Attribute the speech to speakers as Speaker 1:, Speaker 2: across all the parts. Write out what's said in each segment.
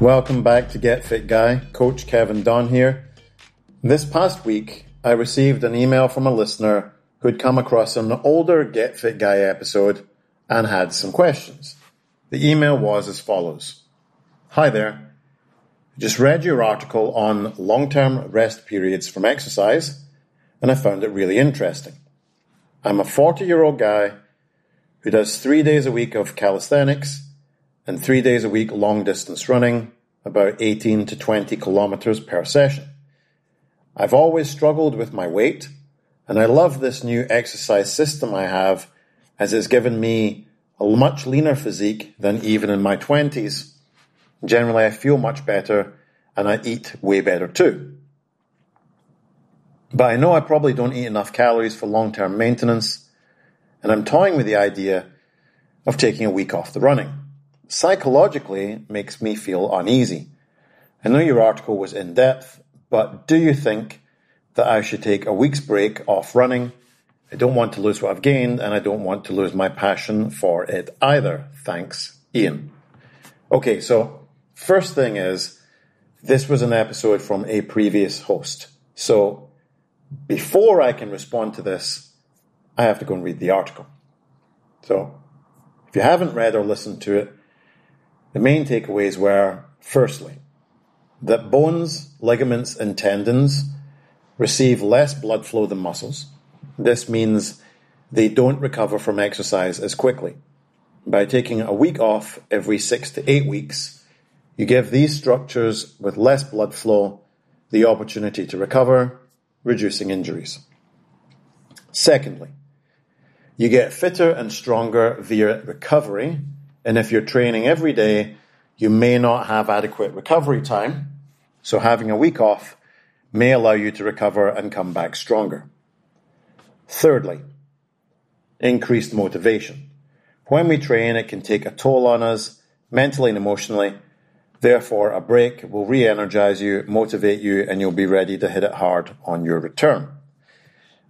Speaker 1: Welcome back to Get Fit Guy. Coach Kevin Don here. This past week, I received an email from a listener who'd come across an older Get Fit Guy episode and had some questions. The email was as follows. Hi there. Just read your article on long-term rest periods from exercise and I found it really interesting. I'm a 40 year old guy who does three days a week of calisthenics and three days a week long distance running, about 18 to 20 kilometers per session. I've always struggled with my weight, and I love this new exercise system I have as it's given me a much leaner physique than even in my 20s. Generally, I feel much better and I eat way better too. But I know I probably don't eat enough calories for long term maintenance, and I'm toying with the idea of taking a week off the running psychologically makes me feel uneasy. I know your article was in depth, but do you think that I should take a week's break off running? I don't want to lose what I've gained, and I don't want to lose my passion for it either. Thanks, Ian. Okay, so first thing is, this was an episode from a previous host. So before I can respond to this, I have to go and read the article. So if you haven't read or listened to it, the main takeaways were firstly, that bones, ligaments, and tendons receive less blood flow than muscles. This means they don't recover from exercise as quickly. By taking a week off every six to eight weeks, you give these structures with less blood flow the opportunity to recover, reducing injuries. Secondly, you get fitter and stronger via recovery and if you're training every day, you may not have adequate recovery time. So having a week off may allow you to recover and come back stronger. Thirdly, increased motivation. When we train, it can take a toll on us mentally and emotionally. Therefore, a break will re-energize you, motivate you, and you'll be ready to hit it hard on your return.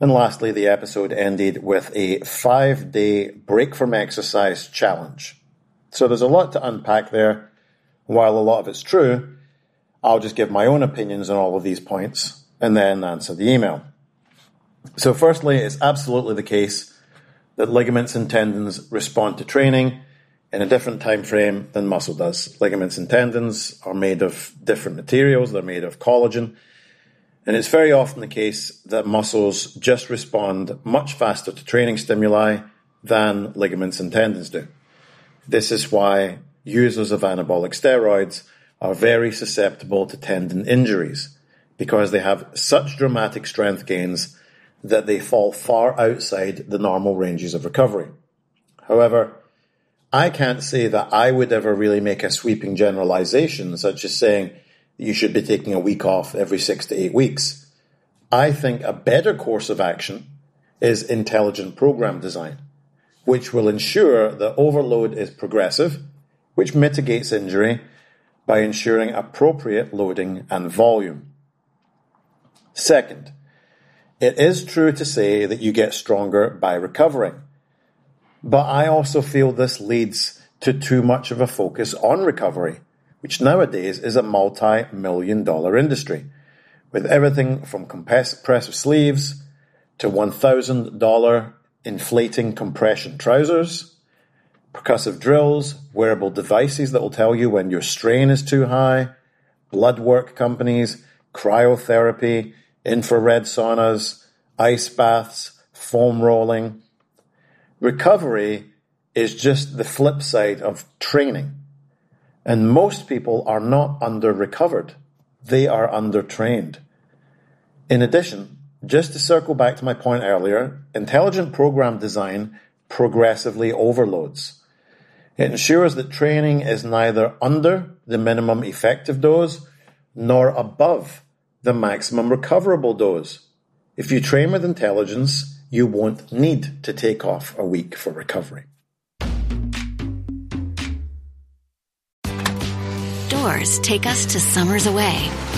Speaker 1: And lastly, the episode ended with a five day break from exercise challenge. So there's a lot to unpack there. While a lot of it's true, I'll just give my own opinions on all of these points and then answer the email. So firstly, it's absolutely the case that ligaments and tendons respond to training in a different time frame than muscle does. Ligaments and tendons are made of different materials. They're made of collagen. And it's very often the case that muscles just respond much faster to training stimuli than ligaments and tendons do. This is why users of anabolic steroids are very susceptible to tendon injuries because they have such dramatic strength gains that they fall far outside the normal ranges of recovery. However, I can't say that I would ever really make a sweeping generalization, such as saying you should be taking a week off every six to eight weeks. I think a better course of action is intelligent program design which will ensure that overload is progressive, which mitigates injury by ensuring appropriate loading and volume. Second, it is true to say that you get stronger by recovering, but I also feel this leads to too much of a focus on recovery, which nowadays is a multi-million dollar industry, with everything from compressive sleeves to $1,000 inflating compression trousers, percussive drills, wearable devices that will tell you when your strain is too high, blood work companies, cryotherapy, infrared saunas, ice baths, foam rolling. Recovery is just the flip side of training. And most people are not under recovered. They are under trained. In addition, just to circle back to my point earlier, intelligent program design progressively overloads. It ensures that training is neither under the minimum effective dose nor above the maximum recoverable dose. If you train with intelligence, you won't need to take off a week for recovery.
Speaker 2: Doors take us to summers away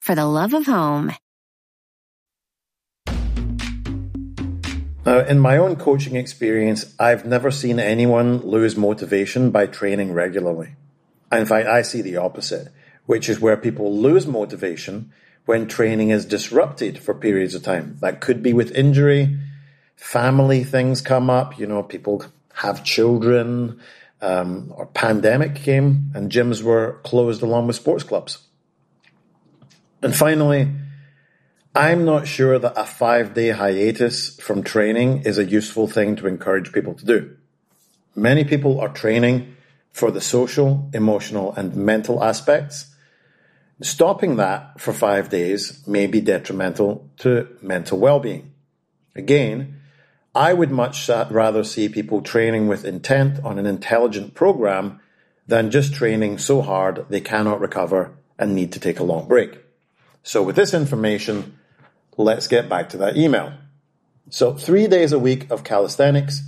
Speaker 3: for the love of home.
Speaker 1: Now, in my own coaching experience, I've never seen anyone lose motivation by training regularly. In fact, I see the opposite, which is where people lose motivation when training is disrupted for periods of time. That could be with injury, family things come up, you know, people have children, um, or pandemic came and gyms were closed along with sports clubs. And finally, I'm not sure that a five day hiatus from training is a useful thing to encourage people to do. Many people are training for the social, emotional, and mental aspects. Stopping that for five days may be detrimental to mental well-being. Again, I would much rather see people training with intent on an intelligent program than just training so hard they cannot recover and need to take a long break. So with this information, let's get back to that email. So three days a week of calisthenics,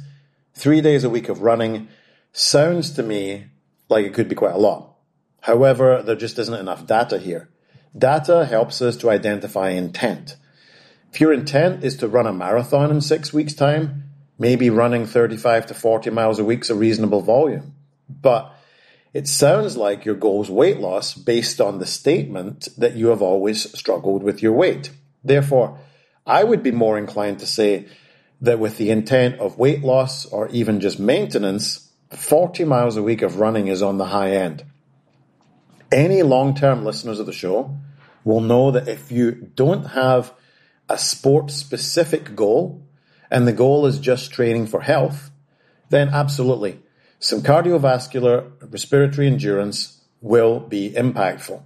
Speaker 1: three days a week of running sounds to me like it could be quite a lot. However, there just isn't enough data here. Data helps us to identify intent. If your intent is to run a marathon in six weeks' time, maybe running 35 to 40 miles a week is a reasonable volume. But it sounds like your goal is weight loss based on the statement that you have always struggled with your weight. Therefore, I would be more inclined to say that with the intent of weight loss or even just maintenance, 40 miles a week of running is on the high end. Any long term listeners of the show will know that if you don't have a sport specific goal and the goal is just training for health, then absolutely some cardiovascular respiratory endurance will be impactful.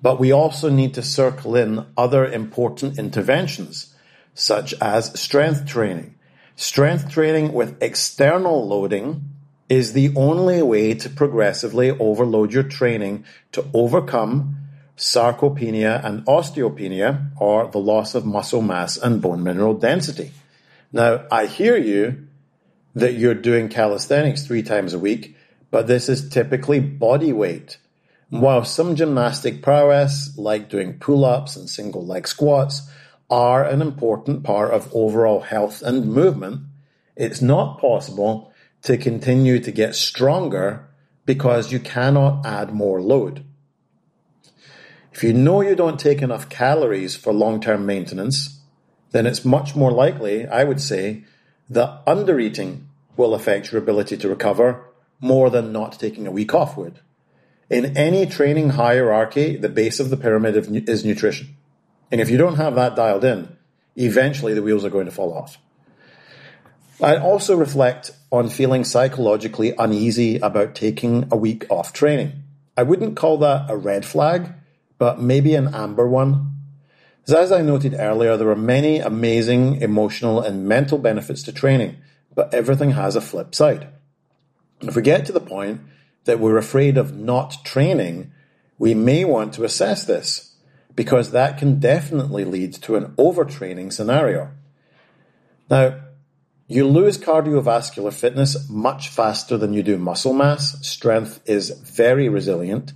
Speaker 1: But we also need to circle in other important interventions, such as strength training. Strength training with external loading is the only way to progressively overload your training to overcome sarcopenia and osteopenia, or the loss of muscle mass and bone mineral density. Now, I hear you that you're doing calisthenics three times a week, but this is typically body weight. Mm. While some gymnastic prowess, like doing pull ups and single leg squats, are an important part of overall health and movement, it's not possible to continue to get stronger because you cannot add more load. If you know you don't take enough calories for long term maintenance, then it's much more likely, I would say, that undereating will affect your ability to recover more than not taking a week off would. In any training hierarchy, the base of the pyramid is nutrition. And if you don't have that dialed in, eventually the wheels are going to fall off. I also reflect on feeling psychologically uneasy about taking a week off training. I wouldn't call that a red flag, but maybe an amber one. As I noted earlier, there are many amazing emotional and mental benefits to training, but everything has a flip side. If we get to the point that we're afraid of not training, we may want to assess this because that can definitely lead to an overtraining scenario. Now, you lose cardiovascular fitness much faster than you do muscle mass. Strength is very resilient,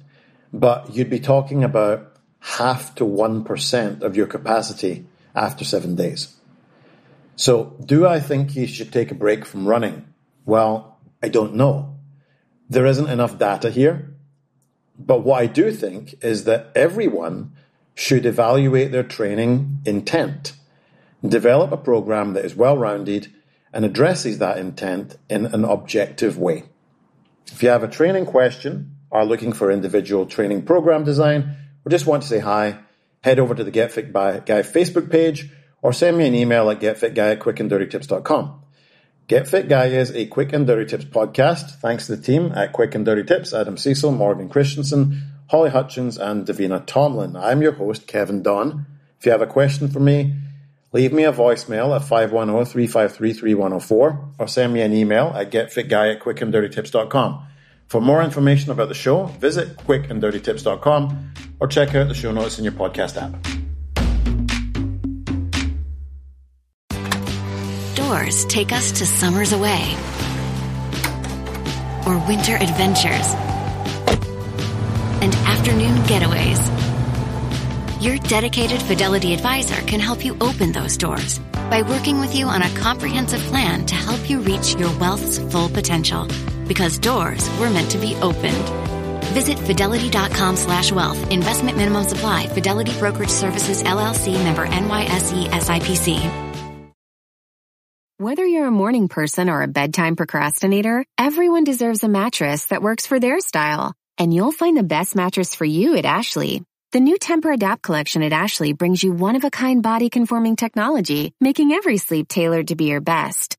Speaker 1: but you'd be talking about half to 1% of your capacity after seven days. So, do I think you should take a break from running? Well, I don't know. There isn't enough data here. But what I do think is that everyone should evaluate their training intent, develop a program that is well rounded and addresses that intent in an objective way. If you have a training question, are looking for individual training program design, or just want to say hi, head over to the Get Fit Guy Facebook page or send me an email at getfitguy at quickanddirtytips.com. Get Fit Guy is a Quick and Dirty Tips podcast, thanks to the team at Quick and Dirty Tips, Adam Cecil, Morgan Christensen, Holly Hutchins, and Davina Tomlin. I'm your host, Kevin Don. If you have a question for me, leave me a voicemail at 510-353-3104 or send me an email at getfitguy at quickanddirtytips.com. For more information about the show, visit quickanddirtytips.com or check out the show notes in your podcast app.
Speaker 2: Doors take us to summers away or winter adventures and afternoon getaways. Your dedicated Fidelity advisor can help you open those doors by working with you on a comprehensive plan to help you reach your wealth's full potential because doors were meant to be opened. Visit fidelity.com slash wealth. Investment minimum supply. Fidelity Brokerage Services LLC member NYSE SIPC.
Speaker 3: Whether you're a morning person or a bedtime procrastinator, everyone deserves a mattress that works for their style. And you'll find the best mattress for you at Ashley. The new Tempur-Adapt collection at Ashley brings you one-of-a-kind body-conforming technology, making every sleep tailored to be your best.